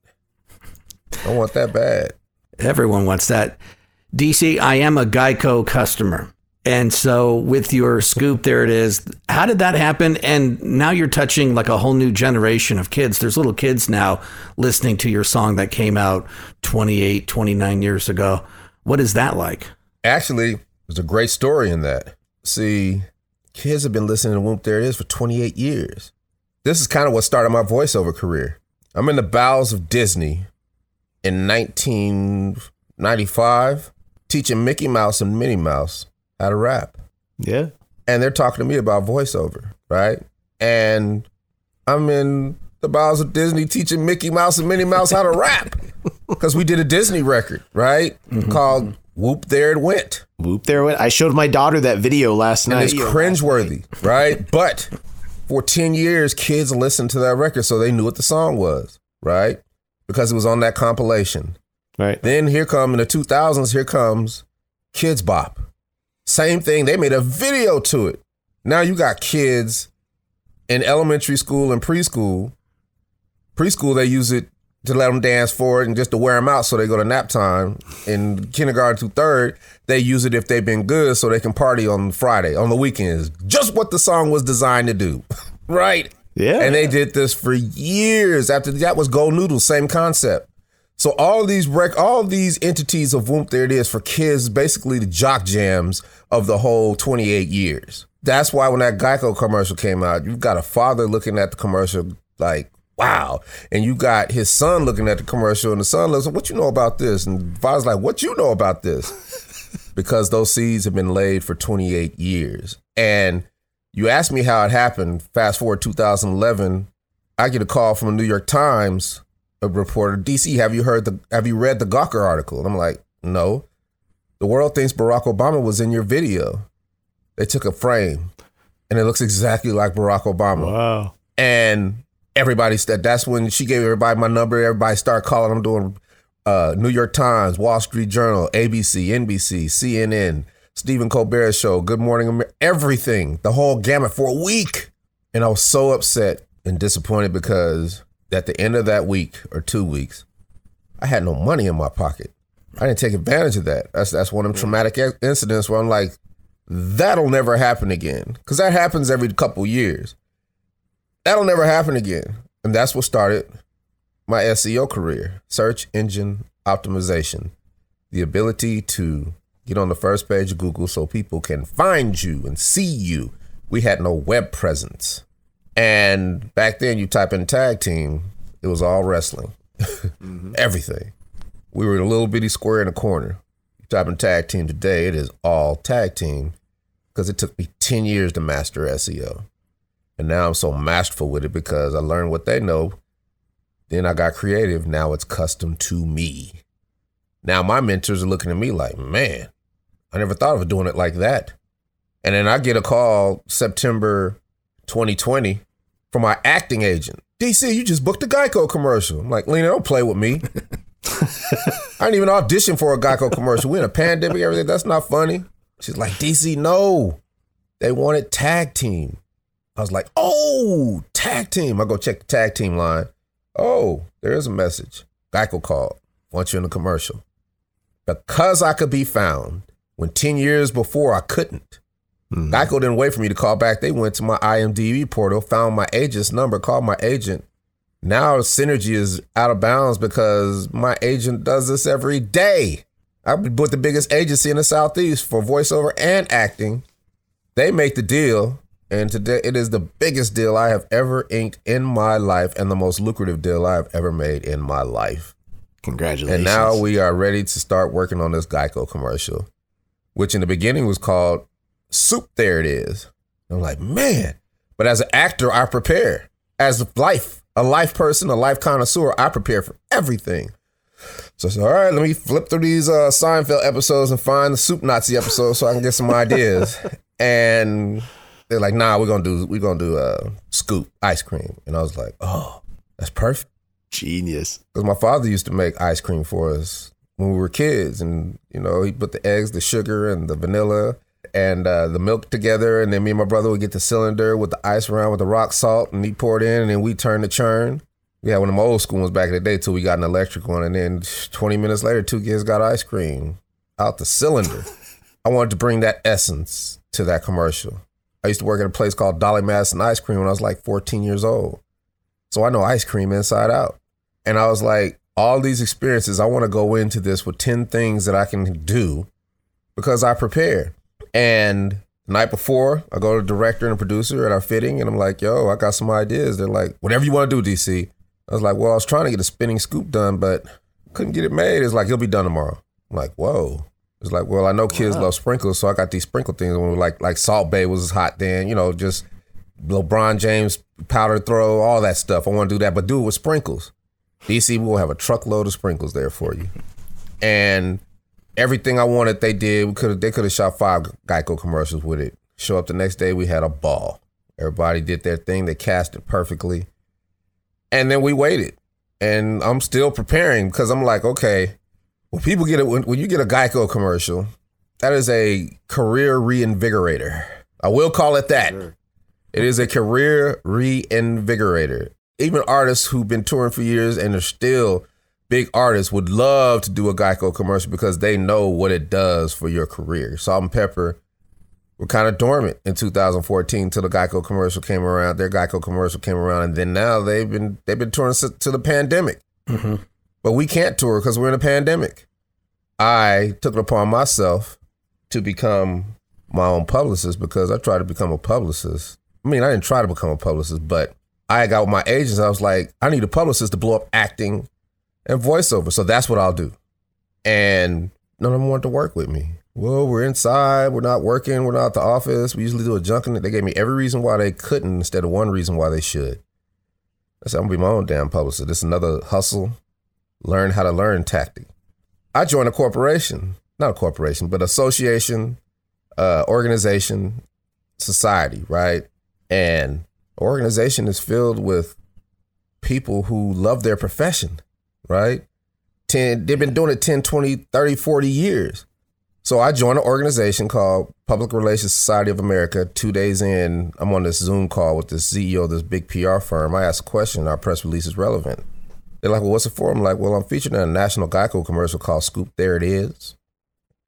G: I want that bad.
F: Everyone wants that. DC, I am a Geico customer. And so with your scoop, there it is. How did that happen? And now you're touching like a whole new generation of kids. There's little kids now listening to your song that came out 28, 29 years ago. What is that like?
G: Actually, there's a great story in that. See, kids have been listening to Whoomp There It Is for 28 years. This is kind of what started my voiceover career. I'm in the bowels of Disney in 1995, teaching Mickey Mouse and Minnie Mouse how to rap.
A: Yeah.
G: And they're talking to me about voiceover, right? And I'm in the bowels of Disney teaching Mickey Mouse and Minnie Mouse how to rap [laughs] because we did a Disney record, right? Mm-hmm. Called Whoomp There It Went.
A: Whoomp there. It Went- I showed my daughter that video last
G: And
A: night.
G: it's cringeworthy, right? But for 10 years, kids listened to that record so they knew what the song was, right? Because it was on that compilation.
A: Right.
G: Then here come in the 2000s, here comes Kidz Bop. Same thing. They made a video to it. Now you got kids in elementary school and preschool. Preschool, they use it to let them dance for it and just to wear them out so they go to nap time. In kindergarten through third, they use it if they've been good so they can party on Friday, on the weekends. Just what the song was designed to do. [laughs] right?
A: Yeah.
G: And they did this for years. After that was GoNoodle, same concept. So all these rec- all these entities of Whoomp There It Is for kids, basically the jock jams of the whole 28 years. That's why when that Geico commercial came out, you've got a father looking at the commercial like, wow. And you got his son looking at the commercial and the son looks, what you know about this? And the father's like, what you know about this? [laughs] because those seeds have been laid for 28 years. And you asked me how it happened. Fast forward 2011, I get a call from the New York Times, a reporter, DC, have you heard the have you read the Gawker article? And I'm like, no. The world thinks Barack Obama was in your video. They took a frame and it looks exactly like Barack Obama.
A: Wow.
G: And everybody said that's when she gave everybody my number. Everybody started calling. I'm doing uh, New York Times, Wall Street Journal, ABC, NBC, CNN, Stephen Colbert Show, Good Morning America, everything, the whole gamut for a week. And I was so upset and disappointed because at the end of that week or two weeks, I had no money in my pocket. I didn't take advantage of that. That's that's one of them traumatic incidents where I'm like, that'll never happen again. Because that happens every couple years. That'll never happen again. And that's what started my SEO career search engine optimization. The ability to get on the first page of Google so people can find you and see you. We had no web presence. And back then, you type in tag team, it was all wrestling, mm-hmm. [laughs] everything. We were in a little bitty square in a corner. You type in tag team today, it is all tag team because it took me 10 years to master SEO. And now I'm so masterful with it because I learned what they know. Then I got creative. Now it's custom to me. Now my mentors are looking at me like, man, I never thought of doing it like that. And then I get a call September 2020 from my acting agent. DC, you just booked a Geico commercial. I'm like, Lena, don't play with me. [laughs] I didn't even audition for a Geico commercial. We in a pandemic, everything. That's not funny. She's like, DC, no. They wanted tag team. I was like, oh, tag team. I go check the tag team line. Oh, there is a message. Geico called. Want you in the commercial. Because I could be found when 10 years before I couldn't. Mm-hmm. Geico didn't wait for me to call back. They went to my IMDb portal, found my agent's number, called my agent. Now synergy is out of bounds because my agent does this every day. I'm with the biggest agency in the Southeast for voiceover and acting. They make the deal, and today it is the biggest deal I have ever inked in my life and the most lucrative deal I have ever made in my life.
A: Congratulations.
G: And now we are ready to start working on this Geico commercial, which in the beginning was called Soup There It Is. I'm like, man. But as an actor, I prepare. As a life, a life person, a life connoisseur, I prepare for everything. So I said, all right, let me flip through these uh, Seinfeld episodes and find the Soup Nazi episode so I can get some ideas. [laughs] and they're like, nah, we're gonna do we're gonna do uh, scoop ice cream. And I was like, oh, that's perfect.
A: Genius.
G: Because my father used to make ice cream for us when we were kids, and you know he put the eggs, the sugar, and the vanilla and uh, the milk together, and then me and my brother would get the cylinder with the ice around with the rock salt, and he poured in, and then we turned the churn. We had one of them old school ones back in the day till we got an electric one, and then 20 minutes later, two kids got ice cream out the cylinder. [laughs] I wanted to bring that essence to that commercial. I used to work at a place called Dolly Madison Ice Cream when I was like 14 years old. So I know ice cream inside out. And I was like, all these experiences, I want to go into this with 10 things that I can do because I prepared. And the night before, I go to the director and the producer at our fitting, and I'm like, yo, I got some ideas. They're like, whatever you want to do, DC. I was like, well, I was trying to get a spinning scoop done, but couldn't get it made. It's like, he'll be done tomorrow. I'm like, whoa. It's like, well, I know kids wow. love sprinkles, so I got these sprinkle things. When like like Salt Bae was hot then, you know, just LeBron James powder throw, all that stuff. I want to do that, but do it with sprinkles. DC we will have a truckload of sprinkles there for you. And everything I wanted, they did. We could they could have shot five Geico commercials with it. Show up the next day, we had a ball. Everybody did their thing. They cast it perfectly, and then we waited. And I'm still preparing because I'm like, okay, when people get it, when, when you get a Geico commercial, that is a career reinvigorator. I will call it that. Sure. It is a career reinvigorator. Even artists who've been touring for years and are still big artists would love to do a Geico commercial because they know what it does for your career. Salt-N-Pepa were kind of dormant in 2014 until the Geico commercial came around. Their Geico commercial came around, and then now they've been they've been touring to the pandemic. Mm-hmm. But we can't tour because we're in a pandemic. I took it upon myself to become my own publicist because I tried to become a publicist. I mean, I didn't try to become a publicist, but I got with my agents. I was like, I need a publicist to blow up acting and voiceover. So that's what I'll do. And none of them wanted to work with me. Well, we're inside. We're not working. We're not at the office. We usually do a junket. They gave me every reason why they couldn't instead of one reason why they should. I said, I'm to be my own damn publicist. This is another hustle, learn how to learn tactic. I joined a corporation, not a corporation, but association, uh, organization, society, right? And organization is filled with people who love their profession right? 10, they've been doing it 10, 20, 30, 40 years. So I joined an organization called Public Relations Society of America. Two days in, I'm on this Zoom call with the CEO of this big PR firm. I asked a question, our press release is relevant. They're like, well, what's it for? I'm like, well, I'm featured in a national Geico commercial called Scoop There It Is.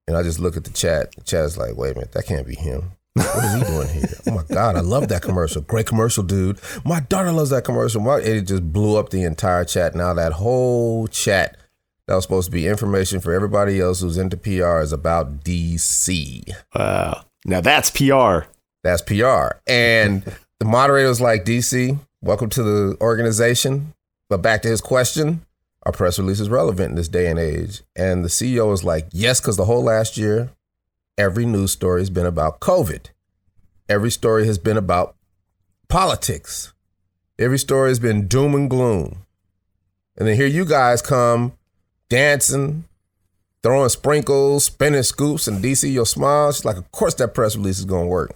G: And I just look at the chat. The chat is like, wait a minute, that can't be him. What is he doing here? Oh my God, I love that commercial. Great commercial, dude. My daughter loves that commercial. My, it just blew up the entire chat. Now that whole chat that was supposed to be information for everybody else who's into PR is about DC.
A: Wow. Now that's PR.
G: That's PR. And the moderator was like, DC, welcome to the organization. But back to his question, our press release is relevant in this day and age. And the CEO was like, yes, because the whole last year every news story has been about COVID. Every story has been about politics. Every story has been doom and gloom. And then here you guys come dancing, throwing sprinkles, spinning scoops, and DC your smiles. She's like, of course that press release is gonna work.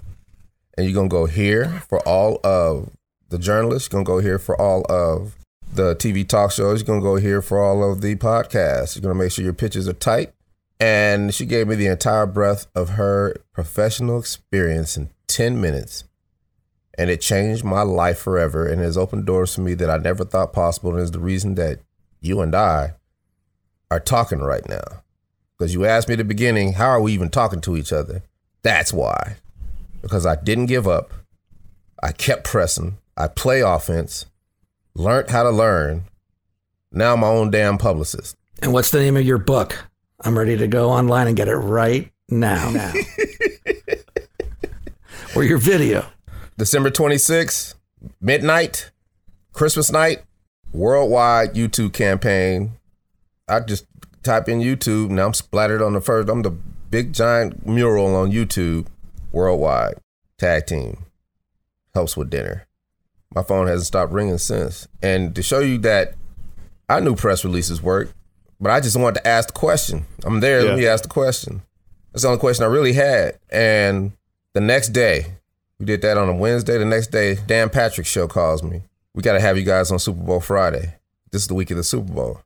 G: And you're gonna go here for all of the journalists, you're gonna go here for all of the TV talk shows, you're gonna go here for all of the podcasts. You're gonna make sure your pitches are tight. And she gave me the entire breadth of her professional experience in 10 minutes. And it changed my life forever and has opened doors for me that I never thought possible. And is the reason that you and I are talking right now. Because you asked me at the beginning, how are we even talking to each other? That's why. Because I didn't give up. I kept pressing. I play offense, learned how to learn. Now I'm my own damn publicist.
F: And what's the name of your book? I'm ready to go online and get it right now. now. [laughs] or your video.
G: December 26th, midnight, Christmas night, worldwide YouTube campaign I just type in YouTube and I'm splattered on the first. I'm the big giant mural on YouTube worldwide. Tag team helps with dinner. My phone hasn't stopped ringing since. And to show you that I knew press releases work, but I just wanted to ask the question. I'm there.
A: Yeah.
G: Let me ask the question. That's the only question I really had. And the next day, we did that on a Wednesday. The next day, Dan Patrick show calls me. We got to have you guys on Super Bowl Friday. This is the week of the Super Bowl.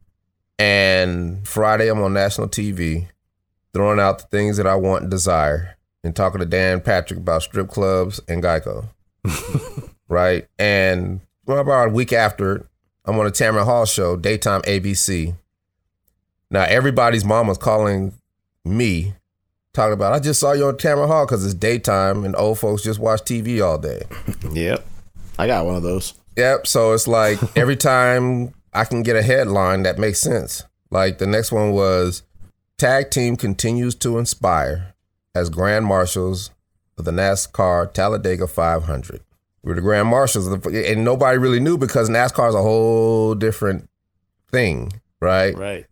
G: And Friday, I'm on national TV, throwing out the things that I want and desire, and talking to Dan Patrick about strip clubs and Geico. [laughs] right? And well, about a week after, I'm on a Tamron Hall show, daytime ABC. Now everybody's mama's calling me, talking about I just saw you on Tamron Hall because it's daytime and old folks just watch TV all day. [laughs]
A: Yep. I got one of those.
G: Yep. So it's like [laughs] every time I can get a headline that makes sense. Like the next one was Tag Team continues to inspire as Grand Marshals of the NASCAR Talladega 500. We're the Grand Marshals, of the, and nobody really knew because NASCAR is a whole different thing, right?
A: Right.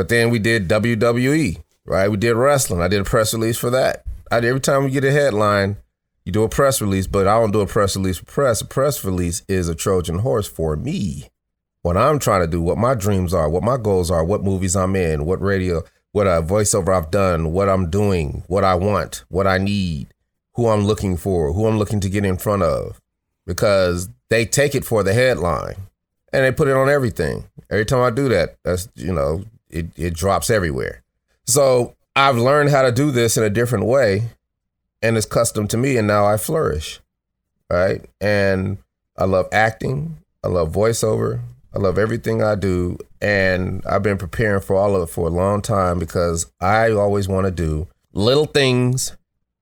G: But then we did WWE, right? We did wrestling. I did a press release for that. I, every time we get a headline, you do a press release, but I don't do a press release for press. A press release is a Trojan horse for me. What I'm trying to do, what my dreams are, what my goals are, what movies I'm in, what radio, what a voiceover I've done, what I'm doing, what I want, what I need, who I'm looking for, who I'm looking to get in front of. Because they take it for the headline and they put it on everything. Every time I do that, that's you know, it, it drops everywhere. So I've learned how to do this in a different way and it's custom to me and now I flourish. Right. And I love acting. I love voiceover. I love everything I do. And I've been preparing for all of it for a long time because I always want to do little things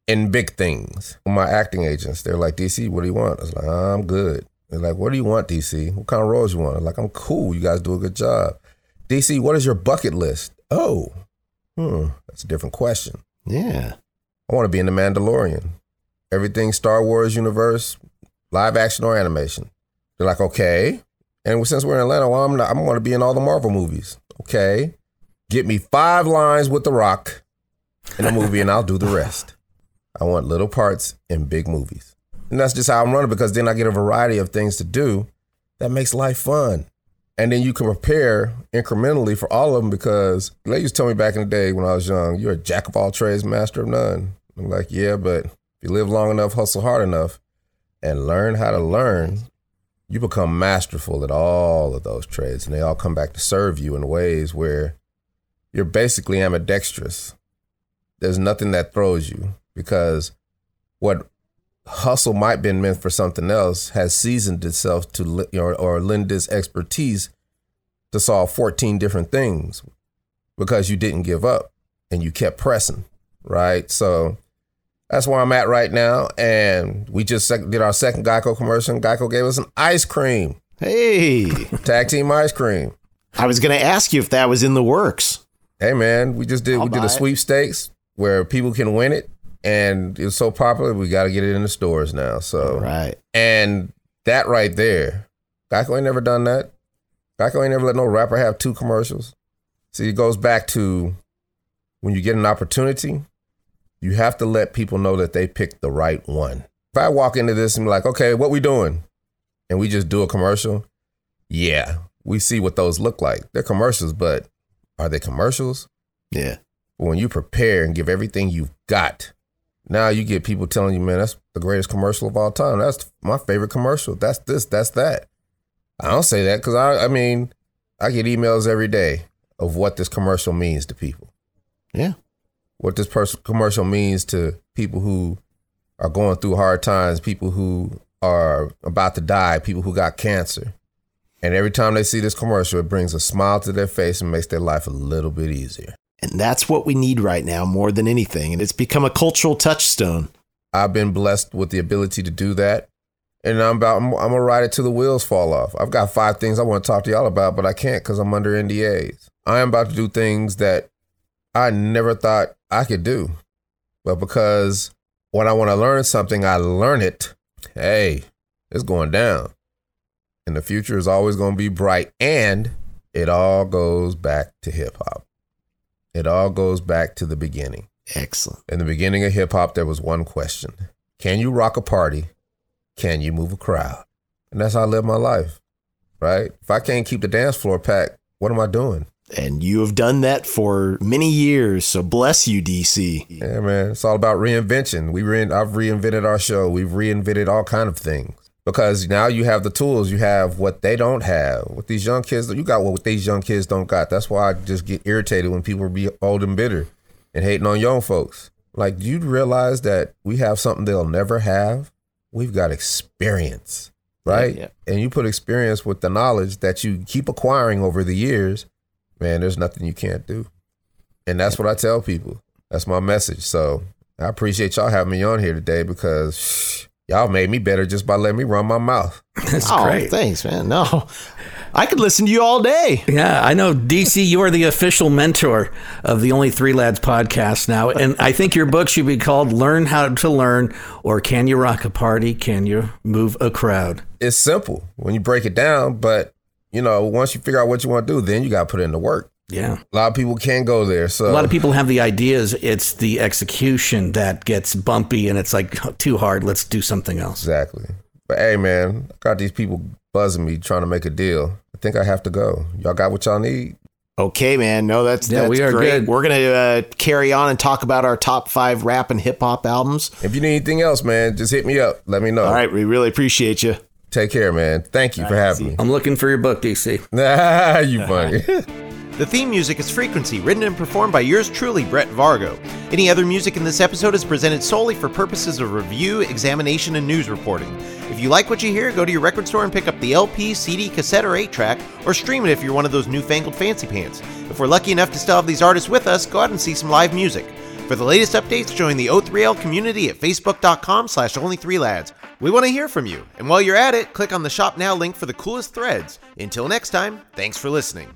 G: and big things. My acting agents, they're like, DC, what do you want? I was like, I'm good. They're like, what do you want, DC? What kind of roles you want? I'm like, I'm cool. You guys do a good job. DC, what is your bucket list? Oh, hmm, that's a different question.
A: Yeah.
G: I want to be in the Mandalorian. Everything Star Wars universe, live action or animation. They're like, okay. And since we're in Atlanta, well, I'm not, I'm going to be in all the Marvel movies. Okay. Get me five lines with The Rock in a movie and I'll do the rest. I want little parts in big movies. And that's just how I'm running because then I get a variety of things to do that makes life fun. And then you can prepare incrementally for all of them because they used to tell me back in the day when I was young, you're a jack of all trades, master of none. I'm like, yeah, but if you live long enough, hustle hard enough, and learn how to learn, you become masterful at all of those trades. And they all come back to serve you in ways where you're basically ambidextrous. There's nothing that throws you because what hustle might have been meant for something else has seasoned itself to or, or lend its expertise to solve 14 different things because you didn't give up and you kept pressing right so that's where i'm at right now and we just did our second geico commercial and geico gave us an ice cream
A: Hey.
G: tag team ice cream
A: I was going to ask you if that was in the works.
G: hey man we just did
A: I'll
G: we did a
A: it.
G: sweepstakes where people can win it and it was so popular we got to get it in the stores now so
A: Right.
G: And that right there, Geico ain't never done that. Geico ain't never let no rapper have two commercials. See, it goes back to when you get an opportunity, you have to let people know that they picked the right one. If I walk into this and be like, okay, what we doing? And we just do a commercial, yeah, we see what those look like. They're commercials, but are they commercials?
A: Yeah.
G: When you prepare and give everything you've got, now you get people telling you, man, that's the greatest commercial of all time. That's my favorite commercial. That's this, that's that. I don't say that because I, I mean, I get emails every day of what this commercial means to people.
A: Yeah.
G: What this pers- commercial means to people who are going through hard times, people who are about to die, people who got cancer. And every time they see this commercial, it brings a smile to their face and makes their life a little bit easier.
A: And that's what we need right now more than anything. And it's become a cultural touchstone.
G: I've been blessed with the ability to do that. And I'm about, I'm, I'm gonna ride it till the wheels fall off. I've got five things I want to talk to y'all about, but I can't because I'm under NDAs. I am about to do things that I never thought I could do. But because when I want to learn something, I learn it. Hey, it's going down. And the future is always going to be bright and It all goes back to hip hop. It all goes back to the beginning.
A: Excellent.
G: In the beginning of hip hop, there was one question Can you rock a party? Can you move a crowd? And that's how I live my life, right? If I can't keep the dance floor packed, what am I doing?
A: And you have done that for many years. So bless you, DC.
G: Yeah, man. It's all about reinvention. We re- I've reinvented our show. We've reinvented all kind of things because now you have the tools. You have what they don't have. What these young kids, you got what these young kids don't got. That's why I just get irritated when people be old and bitter and hating on young folks. Like, do you realize that we have something they'll never have? We've got experience, right?
A: Yeah,
G: And you put experience with the knowledge that you keep acquiring over the years, man, there's nothing you can't do. And that's what I tell people. That's my message. So I appreciate y'all having me on here today because y'all made me better just by letting me run my mouth. [laughs]
F: That's
A: oh,
F: great.
A: thanks, man. No, I could listen to you all day.
F: Yeah, I know, DC, you are the official mentor of the Only Three Lads podcast now. And I think your book should be called Learn How to Learn or Can You Rock a Party? Can You Move a Crowd?
G: It's simple when you break it down, but you know, once you figure out what you want to do, then you got to put in the work.
F: Yeah.
G: A lot of people can't go there. So
F: A lot of people have the ideas. It's the execution that gets bumpy and it's like too hard. Let's do something else.
G: Exactly. But hey, man, I got these people buzzing me trying to make a deal. I think I have to go. Y'all got what y'all need?
A: Okay, man. No, that's
F: Yeah,
A: that's
F: we are
A: great.
F: good.
A: We're gonna uh, carry on and talk about our top five rap and hip hop albums.
G: If you need anything else, man, just hit me up. Let me know.
A: All right, we really appreciate you.
G: Take care, man. Thank you for having me.
F: I'm looking for your book, DC.
G: me. [laughs] Ah, you funny. [laughs]
A: The theme music is Frequency, written and performed by yours truly, Brett Vargo. Any other music in this episode is presented solely for purposes of review, examination, and news reporting. If you like what you hear, go to your record store and pick up the LP, CD, cassette, or 8 track, or stream it if you're one of those newfangled fancy pants. If we're lucky enough to still have these artists with us, go out and see some live music. For the latest updates, join the O3L community at facebook.com slash only3lads. We want to hear from you. And while you're at it, click on the Shop Now link for the coolest threads. Until next time, thanks for listening.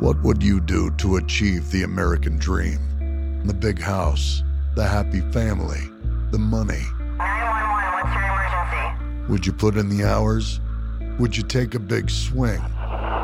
H: What would you do to achieve the American dream? The big house, the happy family, the money.
I: 911, what's your emergency?
H: Would you put in the hours? Would you take a big swing?